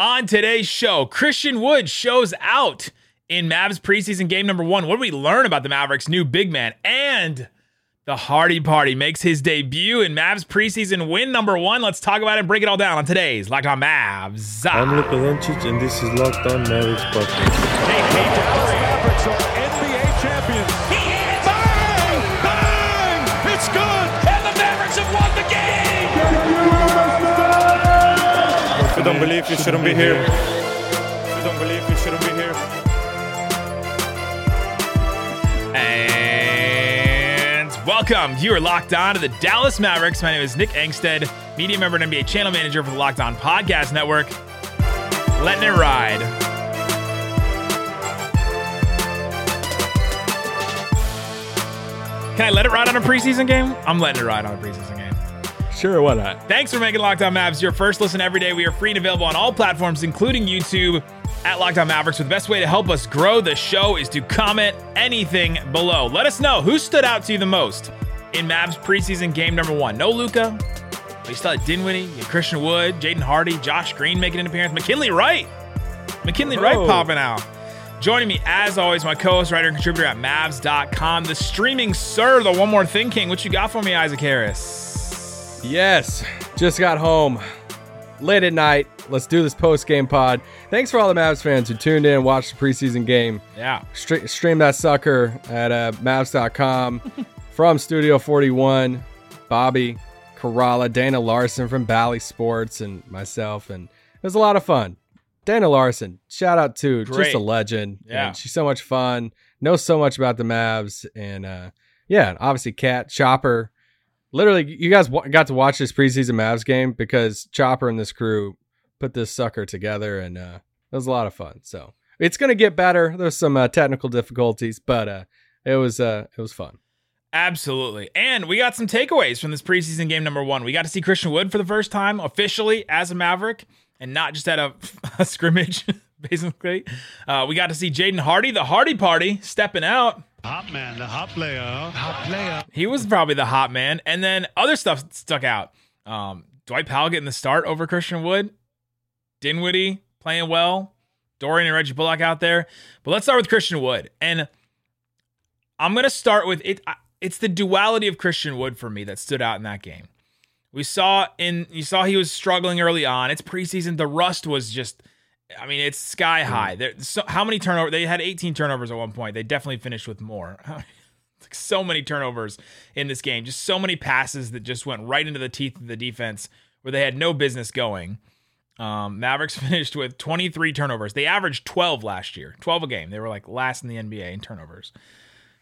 On today's show, Christian Wood shows out in Mavs preseason game number one. What do we learn about the Mavericks' new big man? And the Hardy Party makes his debut in Mavs preseason win number one. Let's talk about it and break it all down on today's Locked On Mavs. I'm Luka Doncic, and this is Locked On Mavericks podcast. Don't believe, you shouldn't be here. You don't believe, you shouldn't be here. And welcome. You are locked on to the Dallas Mavericks. My name is Nick Angstadt, media member and NBA channel manager for the Locked On Podcast Network. Letting it ride. Can I let it ride on a preseason game? I'm letting it ride on a preseason game. Sure, why not? Thanks for making Locked On Mavs your first listen every day. We are free and available on all platforms, including YouTube at Locked On Mavericks. So the best way to help us grow the show is to comment anything below. Let us know who stood out to you the most in Mavs preseason game number one. No Luka. But you still had Dinwiddie, Christian Wood, Jaden Hardy, Josh Green making an appearance, McKinley Wright. McKinley Wright Oh. popping out. Joining me, as always, my co-host, writer, and contributor at Mavs.com, the streaming sir, the One More Thing King. What you got for me, Isaac Harris? Yes, just got home late at night. Let's do this post game pod. Thanks for all the Mavs fans who tuned in and watched the preseason game. Yeah. Stre- stream that sucker at uh, Mavs.com from Studio 41. Bobby, Karalla, Dana Larson from Bally Sports, and myself. And it was a lot of fun. Dana Larson, shout out to Great. just a legend. Yeah. And she's so much fun, knows so much about the Mavs. And uh, yeah, obviously, Cat, Chopper. Literally, you guys wa- got to watch this preseason Mavs game because Chopper and this crew put this sucker together, and uh, it was a lot of fun. So it's gonna get better. There's some uh, technical difficulties, but uh, it was uh, it was fun. Absolutely. And we got some takeaways from this preseason game number one. We got to see Christian Wood for the first time officially as a Maverick and not just at a, a scrimmage, basically. Uh, we got to see Jaden Hardy, the Hardy Party, stepping out. Hot man, the hot player. Hot player. He was probably the hot man. And then other stuff stuck out. Um, Dwight Powell getting the start over Christian Wood. Dinwiddie playing well. Dorian and Reggie Bullock out there. But let's start with Christian Wood. And I'm going to start with it. It's the duality of Christian Wood for me that stood out in that game. We saw in you saw he was struggling early on. It's preseason. The rust was just, I mean, it's sky high. There, so, how many turnovers? They had 18 turnovers at one point. They definitely finished with more. like so many turnovers in this game. Just so many passes that just went right into the teeth of the defense where they had no business going. Um, Mavericks finished with 23 turnovers. They averaged 12 last year, 12 a game. They were like last in the NBA in turnovers.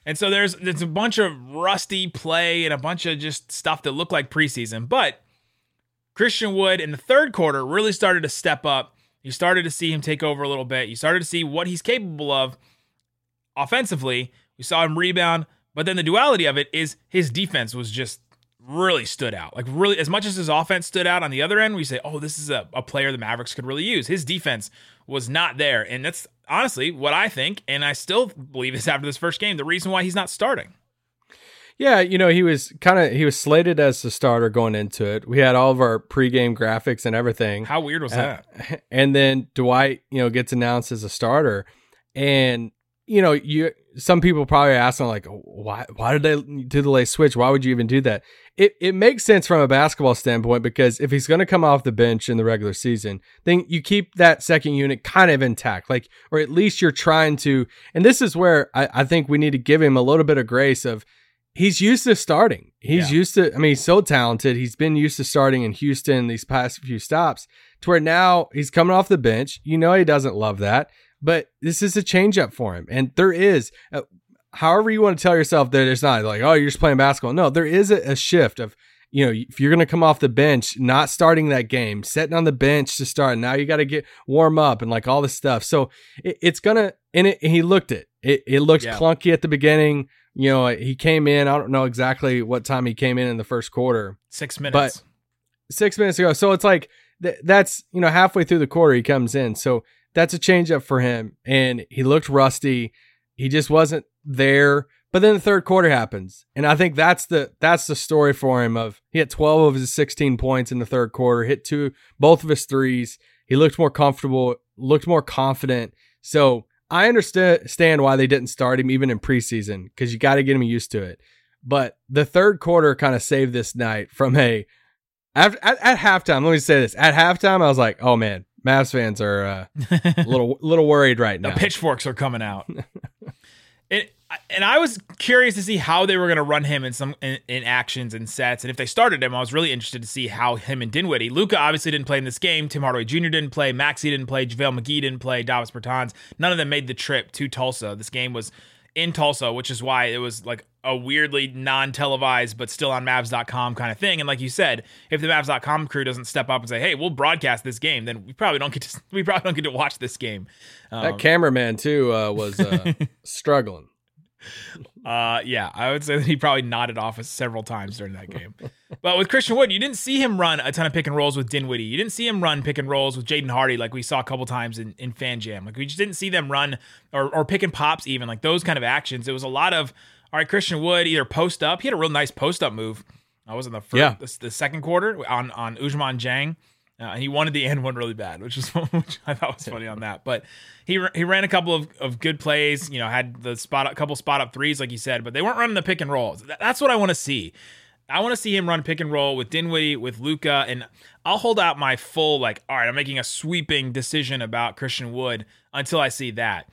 And so there's there's a bunch of rusty play and a bunch of just stuff that looked like preseason. But Christian Wood in the third quarter really started to step up. You started to see him take over a little bit. You started to see what he's capable of offensively. We saw him rebound, but then the duality of it is his defense was just really stood out. Like really, as much as his offense stood out on the other end, we say, oh, this is a, a player the Mavericks could really use. His defense was not there. And that's honestly what I think. And I still believe is after this first game, the reason why he's not starting. Yeah, you know, he was kind of he was slated as the starter going into it. We had all of our pregame graphics and everything. How weird was Uh, that? and then Dwight, you know, gets announced as a starter, and you know, you some people probably asking like, why why did they do the late switch? Why would you even do that? It it makes sense from a basketball standpoint because if he's going to come off the bench in the regular season, then you keep that second unit kind of intact, like, or at least you're trying to. And this is where I, I think we need to give him a little bit of grace of he's used to starting. He's Yeah. used to, I mean, he's so talented. He's been used to starting in Houston these past few stops to where now he's coming off the bench. You know, he doesn't love that, but this is a change up for him. And there is, uh, however, you want to tell yourself that it's not like, oh, you're just playing basketball. No, there is a, a shift of, you know, if you're going to come off the bench, not starting that game, sitting on the bench to start, now you got to get warm up and like all this stuff. So it, it's going to, and it, he looked it. It, it looked Yeah. clunky at the beginning. You know, he came in. I don't know exactly what time he came in in the first quarter, Six minutes. But six minutes ago. So it's like th- that's you know halfway through the quarter he comes in. So that's a change up for him, and he looked rusty. He just wasn't there. But then the third quarter happens, and I think that's the that's the story for him. Of he had 12 of his 16 points in the third quarter, hit two both of his threes. He looked more comfortable, looked more confident. So I understand why they didn't start him even in preseason because you got to get him used to it. But the third quarter kind of saved this night from a at, at, at halftime. Let me say this: at halftime, I was like, "Oh man, Mavs fans are uh, a little little worried right the now." pitchforks are coming out. it, and I was curious to see how they were going to run him in some in, in, actions and sets. And if they started him, I was really interested to see how him and Dinwiddie. Luka obviously didn't play in this game. Tim Hardaway Jr. didn't play. Maxi didn't play. JaVale McGee didn't play. Davis Bertans. None of them made the trip to Tulsa. This game was in Tulsa, which is why it was like a weirdly non-televised but still on Mavs.com kind of thing. And like you said, if the Mavs.com crew doesn't step up and say, "Hey, we'll broadcast this game," then we probably don't get to we probably don't get to watch this game. Um, that cameraman too uh, was uh, struggling. Uh, yeah, I would say that he probably nodded off several times during that game. but with Christian Wood, you didn't see him run a ton of pick and rolls with Dinwiddie. You didn't see him run pick and rolls with Jaden Hardy like we saw a couple times in, in Fan Jam. Like we just didn't see them run or, or pick and pops even like those kind of actions. It was a lot of all right, Christian Wood either post up. He had a real nice post up move. I was in the first, yeah. the, the, second quarter on on Ousmane Dieng. Uh, and he wanted the end one really bad, which is which I thought was funny on that. But he he ran a couple of, of good plays. You know, had the spot a couple spot up threes, like you said, but they weren't running the pick and rolls. That's what I want to see. I want to see him run pick and roll with Dinwiddie, with Luka, and I'll hold out my full like, all right, I'm making a sweeping decision about Christian Wood until I see that.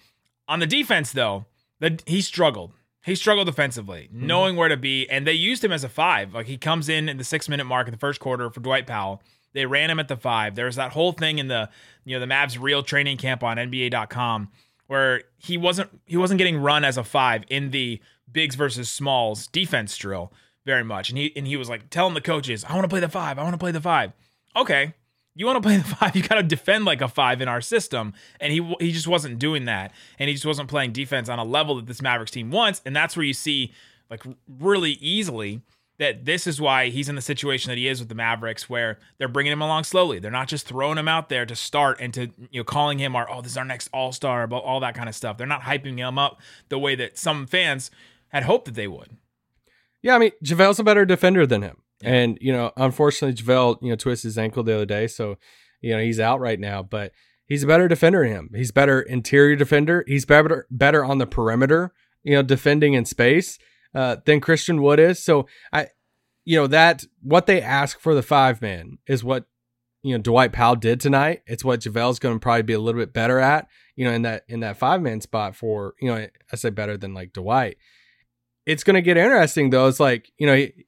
On the defense, though, that he struggled. He struggled defensively, mm-hmm. knowing where to be, and they used him as a five. Like he comes in in the six minute mark in the first quarter for Dwight Powell. They ran him at the five. There was that whole thing in the you know the Mavs real training camp on NBA.com where he wasn't he wasn't getting run as a five in the bigs versus smalls defense drill very much, and he and he was like telling the coaches, "I want to play the five. I want to play the five. Okay, you want to play the five, you got to defend like a five in our system. And he he just wasn't doing that, and he just wasn't playing defense on a level that this Mavericks team wants. And that's where you see like really easily that this is why he's in the situation that he is with the Mavericks, where they're bringing him along slowly. They're not just throwing him out there to start and to you know calling him our oh this is our next All Star, all that kind of stuff. They're not hyping him up the way that some fans had hoped that they would. Yeah, I mean JaVale's a better defender than him. And you know, unfortunately, JaVale you know twisted his ankle the other day, so you know he's out right now. But he's a better defender than him. He's better interior defender. He's better better on the perimeter, you know, defending in space uh, than Christian Wood is. So I, you know, that what they ask for the five man is what you know Dwight Powell did tonight. It's what JaVale's going to probably be a little bit better at. You know, in that in that five man spot for you know I say better than like Dwight. It's going to get interesting though. It's like you know he,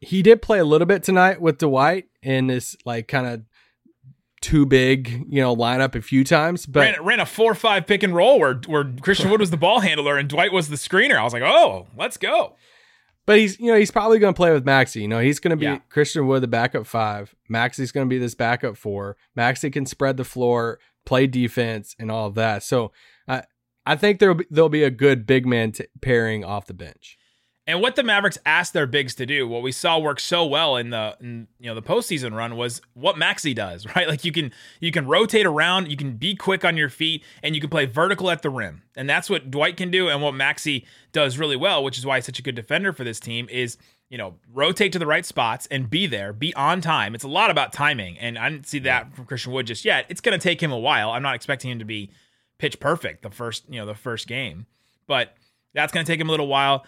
he did play a little bit tonight with Dwight in this like kind of too big, you know, lineup a few times. But ran, ran a four five pick and roll where where Christian Wood was the ball handler and Dwight was the screener. I was like, oh, let's go. But he's you know he's probably going to play with Maxi. You know he's going to be yeah. Christian Wood the backup five. Maxi's going to be this backup four. Maxi can spread the floor, play defense, and all of that. So I I think there'll be, there'll be a good big man t- pairing off the bench. And what the Mavericks asked their bigs to do, what we saw work so well in the in, you know the postseason run was what Maxi does, right? Like you can you can rotate around, you can be quick on your feet, and you can play vertical at the rim. And that's what Dwight can do, and what Maxi does really well, which is why he's such a good defender for this team. Is you know rotate to the right spots and be there, be on time. It's a lot about timing, and I didn't see that from Christian Wood just yet. It's going to take him a while. I'm not expecting him to be pitch perfect the first you know the first game, but that's going to take him a little while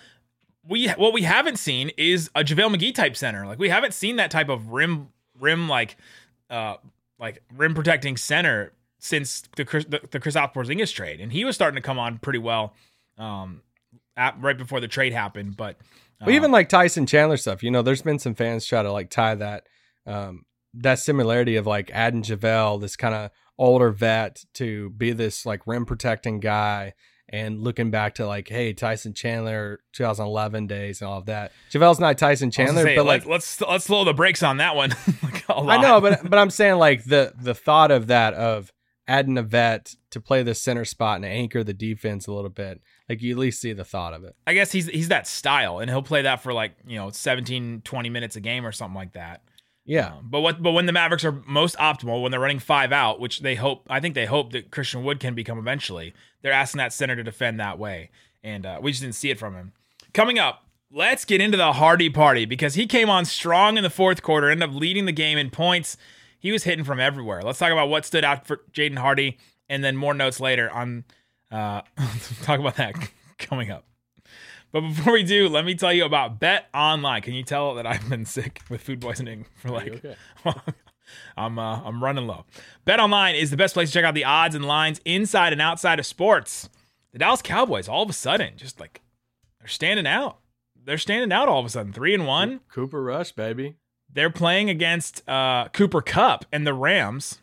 we what we haven't seen is a JaVale McGee type center. Like we haven't seen that type of rim rim like uh like rim protecting center since the the, the Kristaps Porzingis trade, and he was starting to come on pretty well um at, right before the trade happened. But uh, well, even like Tyson Chandler stuff, you know, there's been some fans try to like tie that um that similarity of like adding JaVale, this kind of older vet, to be this like rim protecting guy and looking back to like, hey, Tyson Chandler, 2011 days and all of that. JaVale's not Tyson Chandler, say, but like, let's let's slow the brakes on that one. I know, but but I'm saying like the the thought of that of adding a vet to play the center spot and anchor the defense a little bit. Like you at least see the thought of it. I guess he's he's that style, and he'll play that for like you know 17, 20 minutes a game or something like that. Yeah. Um, but what but when the Mavericks are most optimal, when they're running five out, which they hope I think they hope that Christian Wood can become eventually, they're asking that center to defend that way. And uh, we just didn't see it from him. Coming up, let's get into the Hardy party because he came on strong in the fourth quarter, ended up leading the game in points. he was hitting from everywhere. Let's talk about what stood out for Jaden Hardy, and then more notes later on. Uh, talk about that coming up. But before we do, let me tell you about Bet Online. Can you tell that I've been sick with food poisoning for like I'm uh, I'm running low. Bet Online is the best place to check out the odds and lines inside and outside of sports. The Dallas Cowboys all of a sudden just like they're standing out. They're standing out all of a sudden. 3 and 1. Cooper Rush, baby. They're playing against uh, Cooper Kupp and the Rams.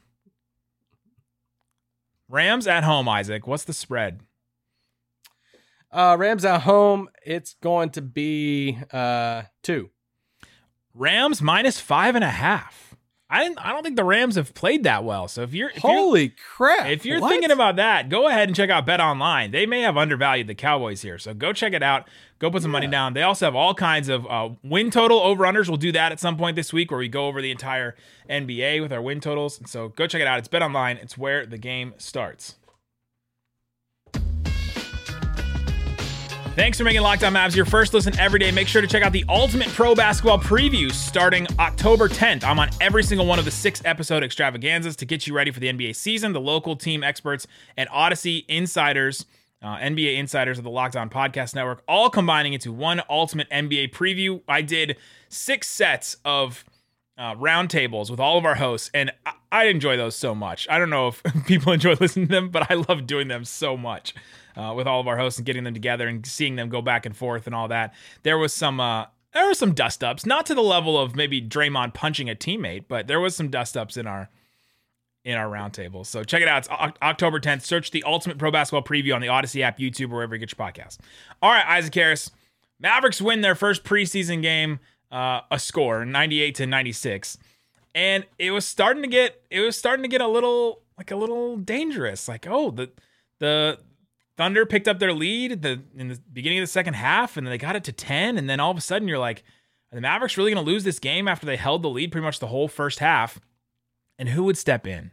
Rams at home, Isaac. What's the spread? Uh, Rams at home. It's going to be uh two. Rams minus five and a half. I didn't. I don't think the Rams have played that well. So if you're if holy you're, crap, if you're what? thinking about that, go ahead and check out Bet Online. They may have undervalued the Cowboys here, so go check it out. Go put some yeah. money down. They also have all kinds of uh, win total over unders. We'll do that at some point this week, where we go over the entire NBA with our win totals. And so go check it out. It's Bet Online. It's where the game starts. Thanks for making Locked On Mavs your first listen every day. Make sure to check out the Ultimate Pro Basketball Preview starting October 10th. I'm on every single one of the six episode extravaganzas to get you ready for the NBA season. The local team experts and Odyssey insiders, uh, NBA insiders of the Locked On Podcast Network, all combining into one Ultimate NBA Preview. I did six sets of uh, roundtables with all of our hosts, and I-, I enjoy those so much. I don't know if people enjoy listening to them, but I love doing them so much uh, with all of our hosts and getting them together and seeing them go back and forth and all that. There was some uh, there were some dust ups, not to the level of maybe Draymond punching a teammate, but there was some dust ups in our in our roundtable. So check it out. It's o- October 10th. Search the Ultimate Pro Basketball Preview on the Odyssey app, YouTube, or wherever you get your podcast. All right, Isaac Harris. Mavericks win their first preseason game, uh, a score, 98 to 96. And it was starting to get it was starting to get a little like a little dangerous. Like, oh, the the Thunder picked up their lead the, in the beginning of the second half, and then they got it to 10. And then all of a sudden, you're like, are the Mavericks really going to lose this game after they held the lead pretty much the whole first half? And who would step in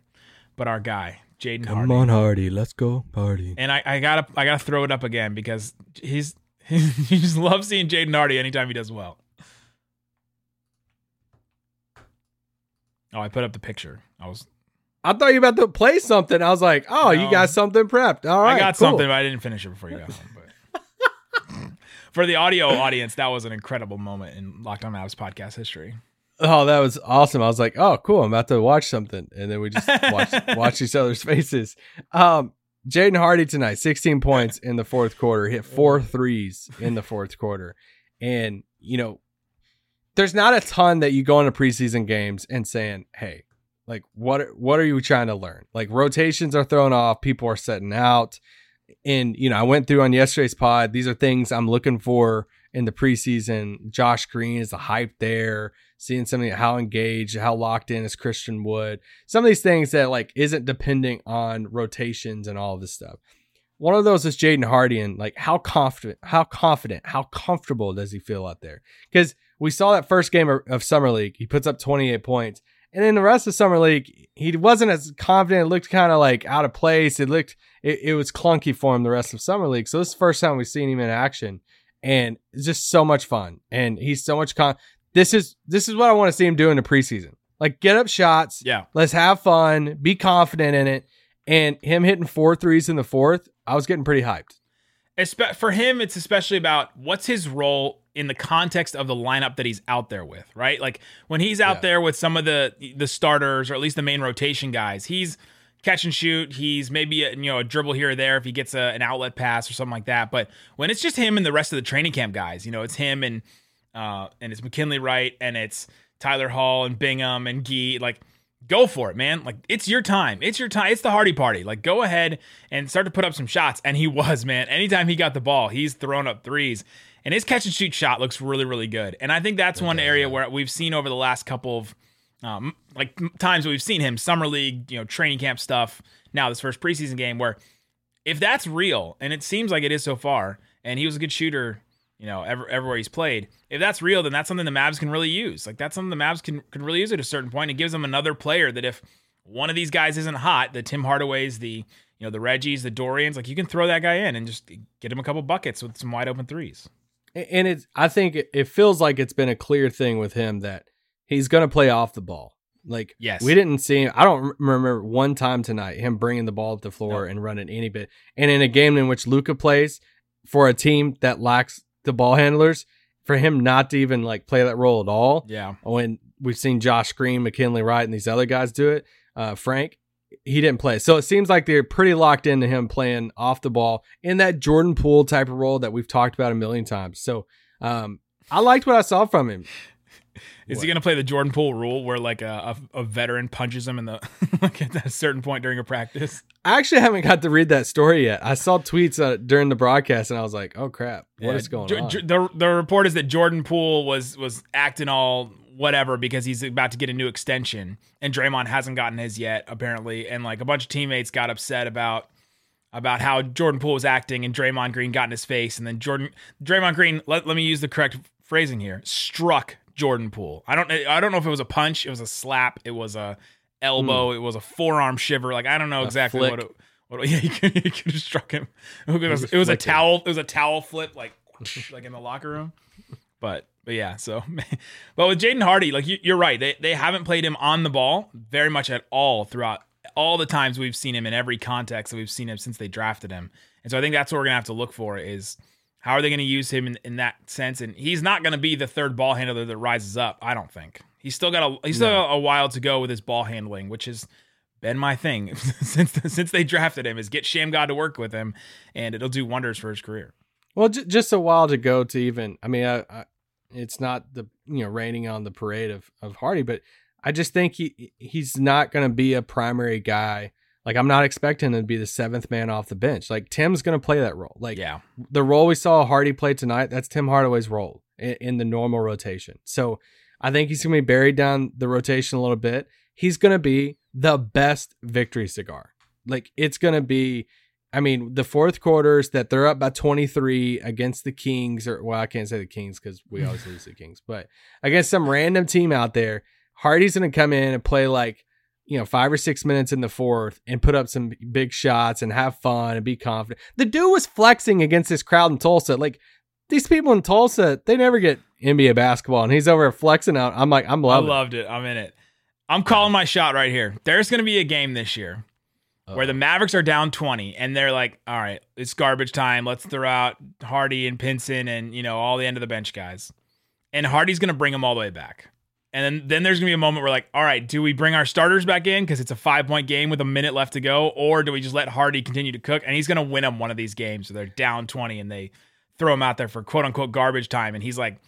but our guy, Jaden Hardy? Come on, Hardy, let's go party. And I, I gotta I gotta throw it up again because he's you just love seeing Jaden Hardy anytime he does well. Oh, I put up the picture. I was I thought you were about to play something. I was like, oh, no. you got something prepped. All right. I got cool. something, but I didn't finish it before you got home. But for the audio audience, that was an incredible moment in Locked On Mavs podcast history. Oh, that was awesome. I was like, oh, cool. I'm about to watch something. And then we just watched watch each other's faces. Um, Jaden Hardy tonight, 16 points in the fourth quarter, hit four threes in the fourth quarter. And, you know, there's not a ton that you go into preseason games and saying, hey, like what what are you trying to learn? Like rotations are thrown off, people are setting out. And you know, I went through on yesterday's pod. These are things I'm looking for in the preseason. Josh Green is the hype there. Seeing something how engaged, how locked in is Christian Wood. Some of these things that like isn't depending on rotations and all this stuff. One of those is Jaden Hardy and like how confident, how confident, how comfortable does he feel out there? Because we saw that first game of, of Summer League, he puts up 28 points and then the rest of summer league, he wasn't as confident. It looked kind of like out of place. It looked it, it was clunky for him the rest of summer league. So this is the first time we've seen him in action, and it's just so much fun. And he's so much con. This is this is what I want to see him do in the preseason. Like get up shots. Yeah. Let's have fun. Be confident in it. And him hitting four threes in the fourth, I was getting pretty hyped. Espe- for him, it's especially about what's his role in the context of the lineup that he's out there with, right? Like when he's out yeah. there with some of the the starters or at least the main rotation guys, he's catch and shoot. He's maybe a, you know a dribble here or there if he gets a, an outlet pass or something like that. But when it's just him and the rest of the training camp guys, you know, it's him and uh, and it's McKinley Wright and it's Tyler Hall and Bingham and Gee. Like, go for it, man. Like it's your time. It's your time. It's the Hardy party. Like go ahead and start to put up some shots. And he was, man. Anytime he got the ball, he's thrown up threes and his catch and shoot shot looks really really good. And I think that's one area where we've seen over the last couple of um, like times we've seen him summer league, you know, training camp stuff. Now this first preseason game where if that's real, and it seems like it is so far, and he was a good shooter, you know, ever, everywhere he's played. If that's real, then that's something the Mavs can really use. Like that's something the Mavs can can really use at a certain point. It gives them another player that if one of these guys isn't hot, the Tim Hardaways, the you know the Reggies, the Dorians, like you can throw that guy in and just get him a couple buckets with some wide open threes and it's I think it, feels like it's been a clear thing with him that he's going to play off the ball. Like, Yes. we didn't see him. I don't remember one time tonight him bringing the ball up the floor and running any bit. And in a game in which Luka plays for a team that lacks the ball handlers, for him not to even like play that role at all, Yeah. when we've seen Josh Green, McKinley Wright, and these other guys do it, uh, Frank, he didn't play. So it seems like they're pretty locked into him playing off the ball in that Jordan Poole type of role that we've talked about a million times. So um, I liked what I saw from him. Is What? he going to play the Jordan Poole rule where like a, a, a veteran punches him in the like at a certain point during a practice? I actually haven't got to read that story yet. I saw tweets uh, during the broadcast and I was like, oh crap, what is Yeah, going Jo- on? Jo- the the report is that Jordan Poole was was acting all whatever because he's about to get a new extension and Draymond hasn't gotten his yet apparently and like a bunch of teammates got upset about about how Jordan Poole was acting and Draymond Green got in his face and then Jordan Draymond Green let, let me use the correct phrasing here struck Jordan Poole. I don't I don't know if it was a punch, it was a slap, it was a elbow, hmm. it was a forearm shiver. Like I don't know. A exactly flick. what it, what yeah, he could, he could have struck him. It was, it was a towel. It was a towel flip, like like in the locker room. But but yeah, so but with Jaden Hardy, like you, you're right, they they haven't played him on the ball very much at all throughout all the times we've seen him in every context that we've seen him since they drafted him. And so I think that's what we're gonna have to look for is how are they going to use him in, in that sense? And he's not going to be the third ball handler that rises up. I don't think he's still got a he's still got a while to go with his ball handling, which has been my thing since since they drafted him. Is get Shammgod to work with him, and it'll do wonders for his career. Well, j- just a while to go to even. I mean, I, I, it's not the you know raining on the parade of of Hardy, but I just think he he's not going to be a primary guy. Like I'm not expecting him to be the seventh man off the bench. Like Tim's going to play that role. Like Yeah, the role we saw Hardy play tonight, that's Tim Hardaway's role in, in the normal rotation. So I think he's going to be buried down the rotation a little bit. He's going to be the best victory cigar. Like it's going to be, I mean, the fourth quarters that they're up by 23 against the Kings, or well, I can't say the Kings because we always lose the Kings, but against some random team out there, Hardy's going to come in and play like, you know, five or six minutes in the fourth and put up some big shots and have fun and be confident. The dude was flexing against this crowd in Tulsa. Like these people in Tulsa, they never get NBA basketball, and he's over flexing out. I'm like, I'm I loving. it. loved it. I'm in it. I'm calling my shot right here. There's going to be a game this year where the Mavericks are down 20 and they're like, all right, it's garbage time. Let's throw out Hardy and Pinson and, you know, all the end of the bench guys. And Hardy's going to bring them all the way back. And then, then there's going to be a moment where, like, all right, do we bring our starters back in because it's a five point game with a minute left to go? Or do we just let Hardy continue to cook? And he's going to win them one of these games. So they're down 20 and they throw him out there for quote unquote garbage time. And he's like,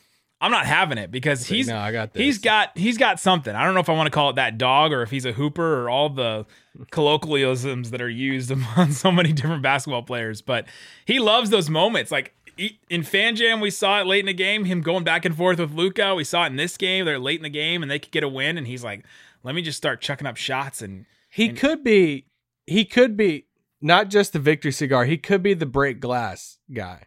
I'm not having it because he's no, I got this. he's got he's got something. I don't know if I want to call it that dog or if he's a hooper or all the colloquialisms that are used among so many different basketball players. But he loves those moments. Like in Fan Jam, we saw it late in the game, him going back and forth with Luka. We saw it in this game. They're late in the game and they could get a win, and he's like, "Let me just start chucking up shots." And He could be. He could be not just the victory cigar. He could be the break glass guy.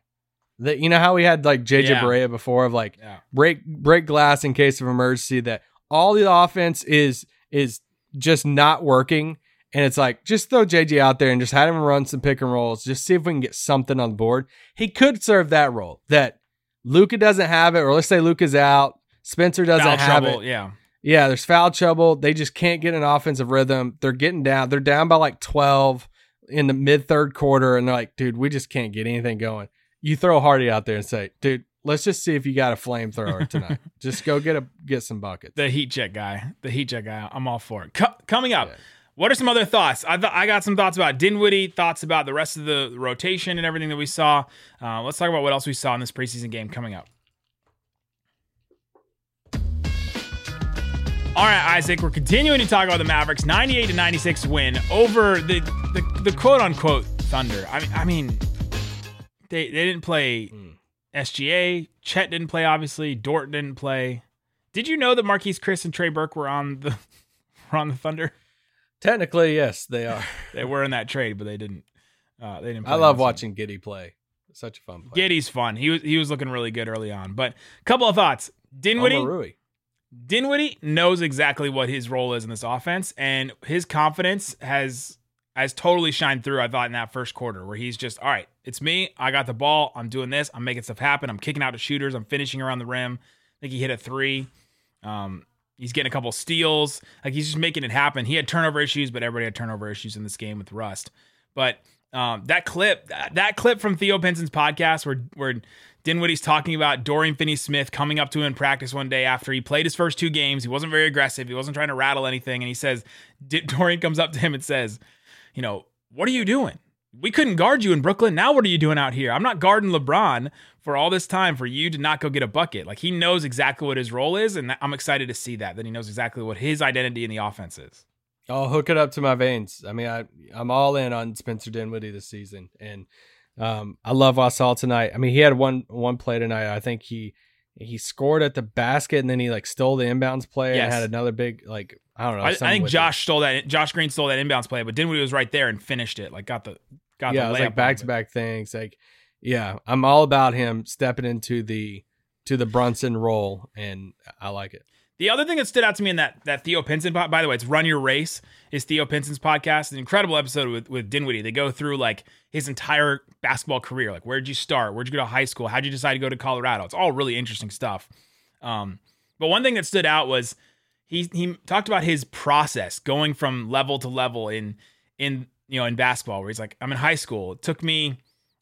That you know how we had like JJ Yeah. Barea before of like yeah, break break glass in case of emergency. That all the offense is is just not working, and it's like just throw JJ out there and just have him run some pick and rolls. Just see if we can get something on the board. He could serve that role. That Luka doesn't have it, or let's say Luka's out. Spencer doesn't foul have trouble. it. Yeah, Yeah, there's foul trouble. They just can't get an offensive rhythm. They're getting down. They're down by like 12 in the mid third quarter, and they're like, dude, we just can't get anything going. You throw Hardy out there and say, dude, let's just see if you got a flamethrower tonight. just go get a get some buckets. the heat check guy, the heat check guy. I'm all for it. Co- coming up. Yeah. What are some other thoughts? I th- I got some thoughts about Dinwiddie, thoughts about the rest of the rotation and everything that we saw. Uh, let's talk about what else we saw in this preseason game coming up. All right, Isaac, we're continuing to talk about the Mavericks 98 to 96 win over the the, the quote unquote Thunder. I mean, I mean, they they didn't play Mm. SGA. Chet didn't play, obviously. Dort didn't play. Did you know that Marquese Chriss and Trey Burke were on the were on the Thunder? Technically, yes, they are. They were in that trade, but they didn't. Uh, they didn't. Play I love watching Giddey play. Such a fun play. Giddey's fun. He was he was looking really good early on. But a couple of thoughts. Dinwiddie. Dinwiddie knows exactly what his role is in this offense, and his confidence has has totally shined through. I thought in that first quarter, where he's just, all right, it's me. I got the ball. I'm doing this. I'm making stuff happen. I'm kicking out to shooters. I'm finishing around the rim. I think he hit a three. Um, He's getting a couple steals. Like he's just making it happen. He had turnover issues, but everybody had turnover issues in this game with Rust. But um, that clip, that, clip from Theo Pinson's podcast where where Dinwiddie's talking about Dorian Finney-Smith coming up to him in practice one day after he played his first two games. He wasn't very aggressive. He wasn't trying to rattle anything. And he says, Dorian comes up to him and says, you know, what are you doing? We couldn't guard you in Brooklyn. Now what are you doing out here? I'm not guarding LeBron for all this time for you to not go get a bucket. Like he knows exactly what his role is, and I'm excited to see that. That he knows exactly what his identity in the offense is. I'll hook it up to my veins. I mean, I I'm all in on Spencer Dinwiddie this season, and um, I love I tonight. I mean, he had one one play tonight. I think he he scored at the basket, and then he like stole the inbounds play Yes. and had another big like I don't know. I, I think Josh stole that. Josh Green stole that inbounds play, but Dinwiddie was right there and finished it. Like got the got. Yeah, the it was like back to back things. Like, yeah, I'm all about him stepping into the to the Brunson role, and I like it. The other thing that stood out to me in that that Theo Pinson, pod- by the way, it's Run Your Race is Theo Pinson's podcast. An incredible episode with with Dinwiddie. They go through like his entire basketball career. Like where'd you start? Where'd you go to high school? How'd you decide to go to Colorado? It's all really interesting stuff. Um, but one thing that stood out was he he talked about his process going from level to level in in you know in basketball where he's like I'm in high school. It took me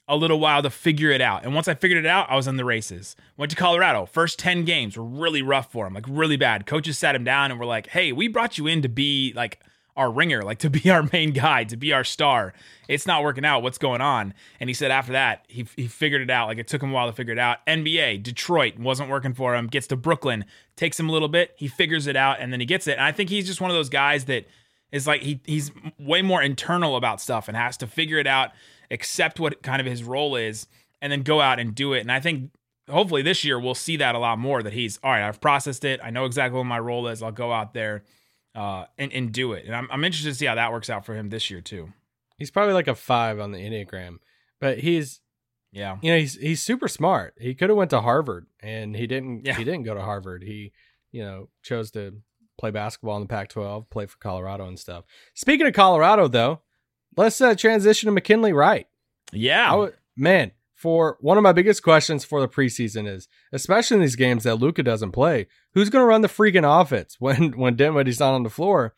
a little while to figure it out. And once I figured it out, I was in the races. Went to Colorado. First 10 games were really rough for him, like really bad. Coaches sat him down and were like, hey, we brought you in to be like our ringer, like to be our main guy, to be our star. It's not working out. What's going on? And he said after that, he, he figured it out. Like it took him a while to figure it out. NBA, Detroit wasn't working for him. Gets to Brooklyn, takes him a little bit. He figures it out and then he gets it. And I think he's just one of those guys that is like he he's way more internal about stuff and has to figure it out, accept what kind of his role is, and then go out and do it. And I think hopefully this year we'll see that a lot more. That he's all right. I've processed it. I know exactly what my role is. I'll go out there uh, and and do it. And I'm I'm interested to see how that works out for him this year too. He's probably like a five on the Enneagram, but he's Yeah. you know he's he's super smart. He could have went to Harvard, and he didn't. Yeah. He didn't go to Harvard. He you know chose to play basketball in the Pac-12, play for Colorado and stuff. Speaking of Colorado, though, let's uh, transition to McKinley Wright. Yeah. Would, man, for one of my biggest questions for the preseason is, especially in these games that Luka doesn't play, who's going to run the freaking offense when when Dinwiddie's not on the floor?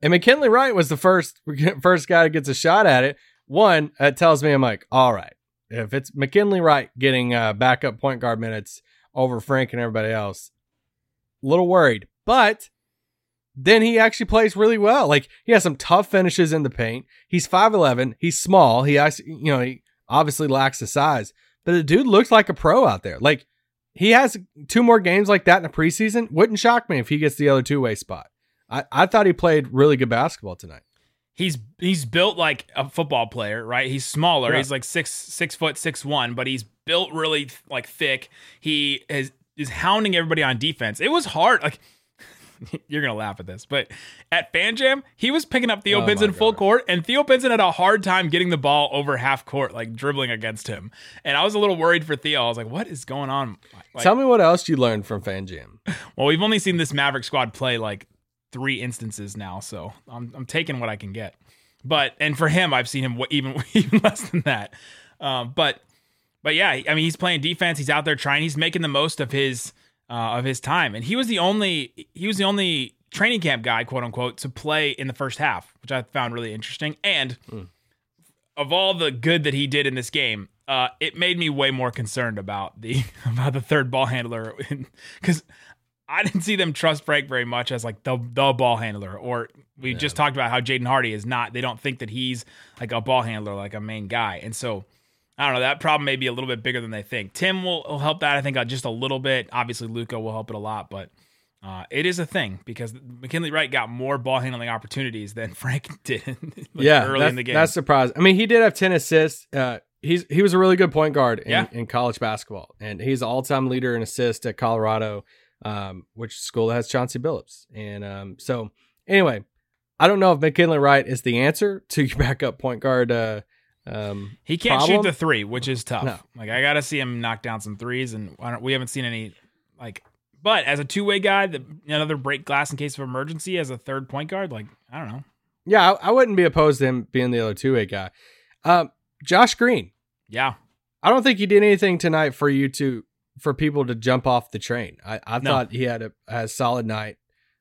And McKinley Wright was the first first guy that gets a shot at it. One, that tells me I'm like, all right, if it's McKinley Wright getting uh, backup point guard minutes over Frank and everybody else, a little worried. But then he actually plays really well. Like he has some tough finishes in the paint. He's 5'11. He's small. He actually, you know, he obviously lacks the size, but the dude looks like a pro out there. Like he has two more games like that in the preseason. Wouldn't shock me if he gets the other two way spot. I, I thought he played really good basketball tonight. He's he's built like a football player, right? He's smaller. Yeah. He's like six six foot six one, but he's built really like thick. He is is hounding everybody on defense. It was hard. Like you're gonna laugh at this, but at Fan Jam, he was picking up Theo Oh my Pinson full court, and Theo Pinson had a hard time getting the ball over half court, like dribbling against him. And I was a little worried for Theo. I was like, "What is going on?" Like, Tell me what else you learned from Fan Jam. well, we've only seen this Maverick squad play like three instances now, so I'm I'm taking what I can get. But and for him, I've seen him even even less than that. Um, but but yeah, I mean, he's playing defense. He's out there trying. He's making the most of his uh, of his time, and he was the only he was the only training camp guy, quote unquote, to play in the first half, which I found really interesting. And of all the good that he did in this game, uh, it made me way more concerned about the about the third ball handler because I didn't see them trust Frank very much as like the the ball handler. Or we just talked about how Jaden Hardy is not. They don't think that he's like a ball handler, like a main guy, and so. I don't know. That problem may be a little bit bigger than they think. Tim will, will help that, I think, uh, just a little bit. Obviously, Luka will help it a lot, but uh, it is a thing because McKinley Wright got more ball handling opportunities than Frank did like, yeah, early that's, in the game. that's surprising. I mean, he did have ten assists. Uh, he's he was a really good point guard in, Yeah. in college basketball, and he's the all time leader in assists at Colorado, um, which school has Chauncey Billups. And um, so anyway, I don't know if McKinley Wright is the answer to your backup point guard. Uh, um, He can't problem? shoot the three, which is tough. No. Like I got to see him knock down some threes, and I don't, we haven't seen any. Like, but as a two way guy, the, another break glass in case of emergency, as a third point guard, like I don't know. yeah, I, I wouldn't be opposed to him being the other two way guy. Um, Josh Green, Yeah, I don't think he did anything tonight for you to for people to jump off the train. I, I No. thought he had a, a solid night.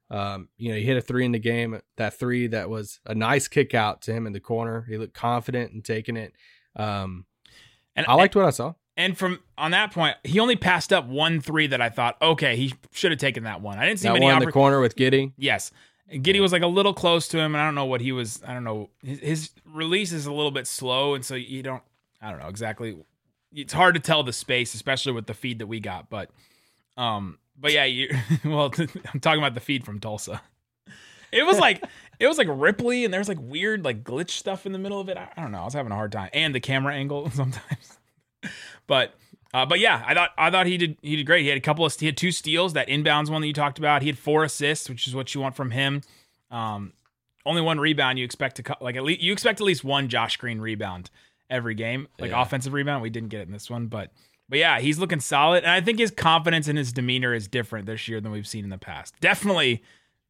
Um, you know, he hit a three in the game. That three that was a nice kick out to him in the corner. He looked confident in taking it. Um, And I liked what I saw. And from on that point, he only passed up one three that I thought, okay, he should have taken that one. I didn't see That many. one in the corner with Giddey. yes, Giddey was like a little close to him, and I don't know what he was. I don't know. His, his release is a little bit slow, and so you don't. I don't know exactly. It's hard to tell the space, especially with the feed that we got. But, um, but yeah, you. Well, I'm talking about the feed from Tulsa. It was like it was like Ripley, and there's like weird like glitch stuff in the middle of it. I, I don't know. I was having a hard time, and the camera angle sometimes. but uh, but yeah, I thought I thought he did he did great. He had a couple of he had two steals, that inbounds one that you talked about. He had four assists, which is what you want from him. Um, only one rebound. You expect to like at least you expect at least one Josh Green rebound every game, like Yeah. offensive rebound. We didn't get it in this one, but but yeah, he's looking solid, and I think his confidence and his demeanor is different this year than we've seen in the past. Definitely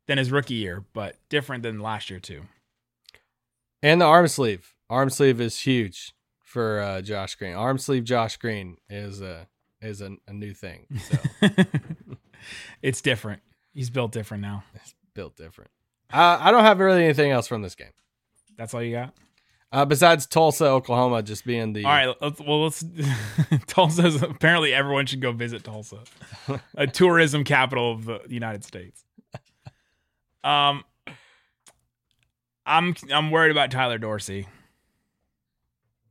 than his rookie year, but different than last year too. And the arm sleeve. Arm sleeve is huge for uh, Josh Green. Arm sleeve Josh Green is a is a, a new thing. So it's different. He's built different now. it's built different. Uh, I don't have really anything else from this game. That's all you got. Uh, besides Tulsa, Oklahoma, just being the All right, let's, well, let's. Tulsa's apparently everyone should go visit Tulsa, a tourism capital of the United States. Um, I'm I'm worried about Tyler Dorsey.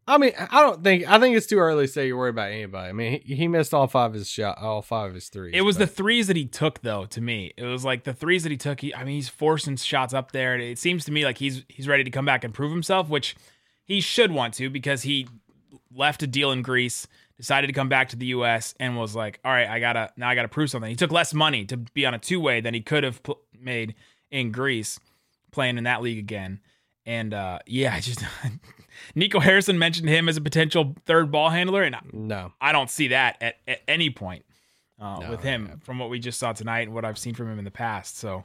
I mean, I don't think I think it's too early to say you're worried about anybody. I mean, he, he missed all five of his shot, all five of his threes. It was the threes that he took, though. To me, it was like the threes that he took. He, I mean, he's forcing shots up there. and It seems to me like he's he's ready to come back and prove himself, which he should want to because he left a deal in Greece, decided to come back to the U.S. and was like, "All right, I gotta now I gotta prove something." He took less money to be on a two way than he could have pl- made in Greece, playing in that league again. And uh, yeah, I just Nico Harrison mentioned him as a potential third ball handler, and no. I don't see that at, at any point uh, No, with him yeah. from what we just saw tonight and what I've seen from him in the past. So,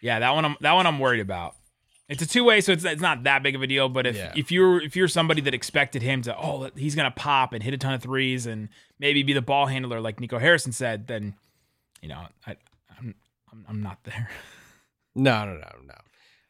yeah, that one I'm that one I'm worried about. It's a two way, so it's it's not that big of a deal. But if Yeah. if you're if you're somebody that expected him to oh he's gonna pop and hit a ton of threes and maybe be the ball handler like Nico Harrison said, then you know I I'm I'm, I'm not there. No, no, no, no.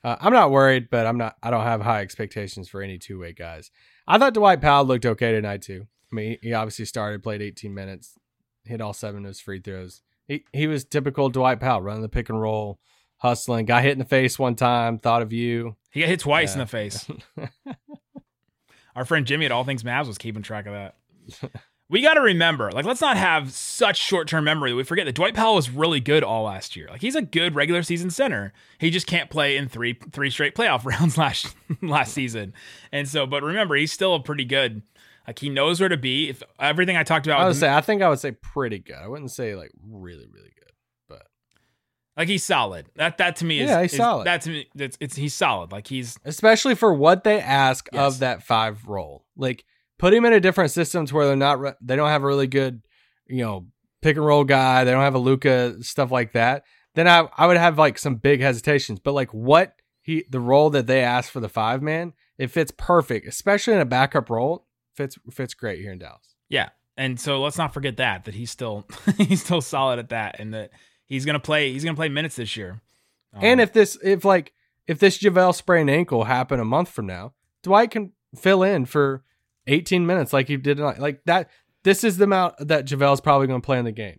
Uh, I'm not worried, but I'm not. I don't have high expectations for any two way guys. I thought Dwight Powell looked okay tonight too. I mean, he obviously started, played 18 minutes, hit all seven of his free throws. He he was typical Dwight Powell, running the pick and roll, hustling. Got hit in the face one time. Thought of you. He got hit twice in the face. Our friend Jimmy at All Things Mavs was keeping track of that. we got to remember, like, let's not have such short term memory that we forget that Dwight Powell was really good all last year. Like, he's a good regular season center. He just can't play in three three straight playoff rounds last last season. And so, but remember, he's still a pretty good. Like, he knows where to be. If everything I talked about, I would with say. I think I would say pretty good. I wouldn't say like really, really good, but like he's solid. That that to me is Yeah, he's is- solid. That to me, it's, it's he's solid. Like he's especially for what they ask Yes. of that five role. Like put him in a different system to where they're not re- they don't have a really good, you know, pick and roll guy. They don't have a Luka stuff like that. Then I I would have like some big hesitations. But like what he the role that they asked for the five man, it fits perfect, especially in a backup role. Fits fits great here in Dallas. Yeah. And so let's not forget that that he's still he's still solid at that and that he's gonna play he's gonna play minutes this year. Um, and if this if like if this JaVale sprained ankle happened a month from now, Dwight can fill in for 18 minutes like he did like, like that. This is the amount that JaVale's probably going to play in the game.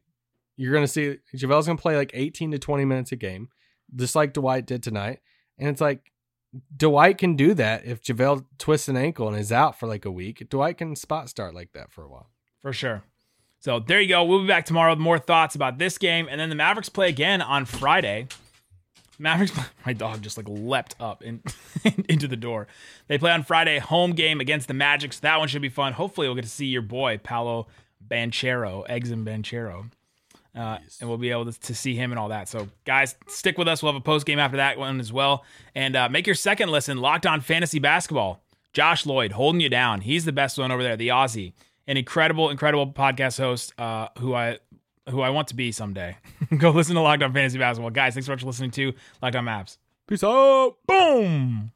You're going to see JaVale's going to play like 18 to 20 minutes a game, just like Dwight did tonight. And it's like Dwight can do that if JaVale twists an ankle and is out for like a week. Dwight can spot start like that for a while. for sure. So there you go. We'll be back tomorrow with more thoughts about this game, and then the Mavericks play again on Friday. Mavericks. My dog just like leapt up in, into the door. They play on Friday, home game against the Magic. So that one should be fun. Hopefully, we'll get to see your boy Paolo Banchero, eggs and Banchero, uh, and we'll be able to, to see him and all that. So guys, stick with us. We'll have a post game after that one as well, and uh, make your second listen locked on fantasy basketball. Josh Lloyd holding you down. He's the best one over there, the Aussie, an incredible, incredible podcast host uh, who I who I want to be someday. Go listen to Locked On Fantasy Basketball, guys. Thanks so much for listening to Locked On Mavs. Peace out. Boom.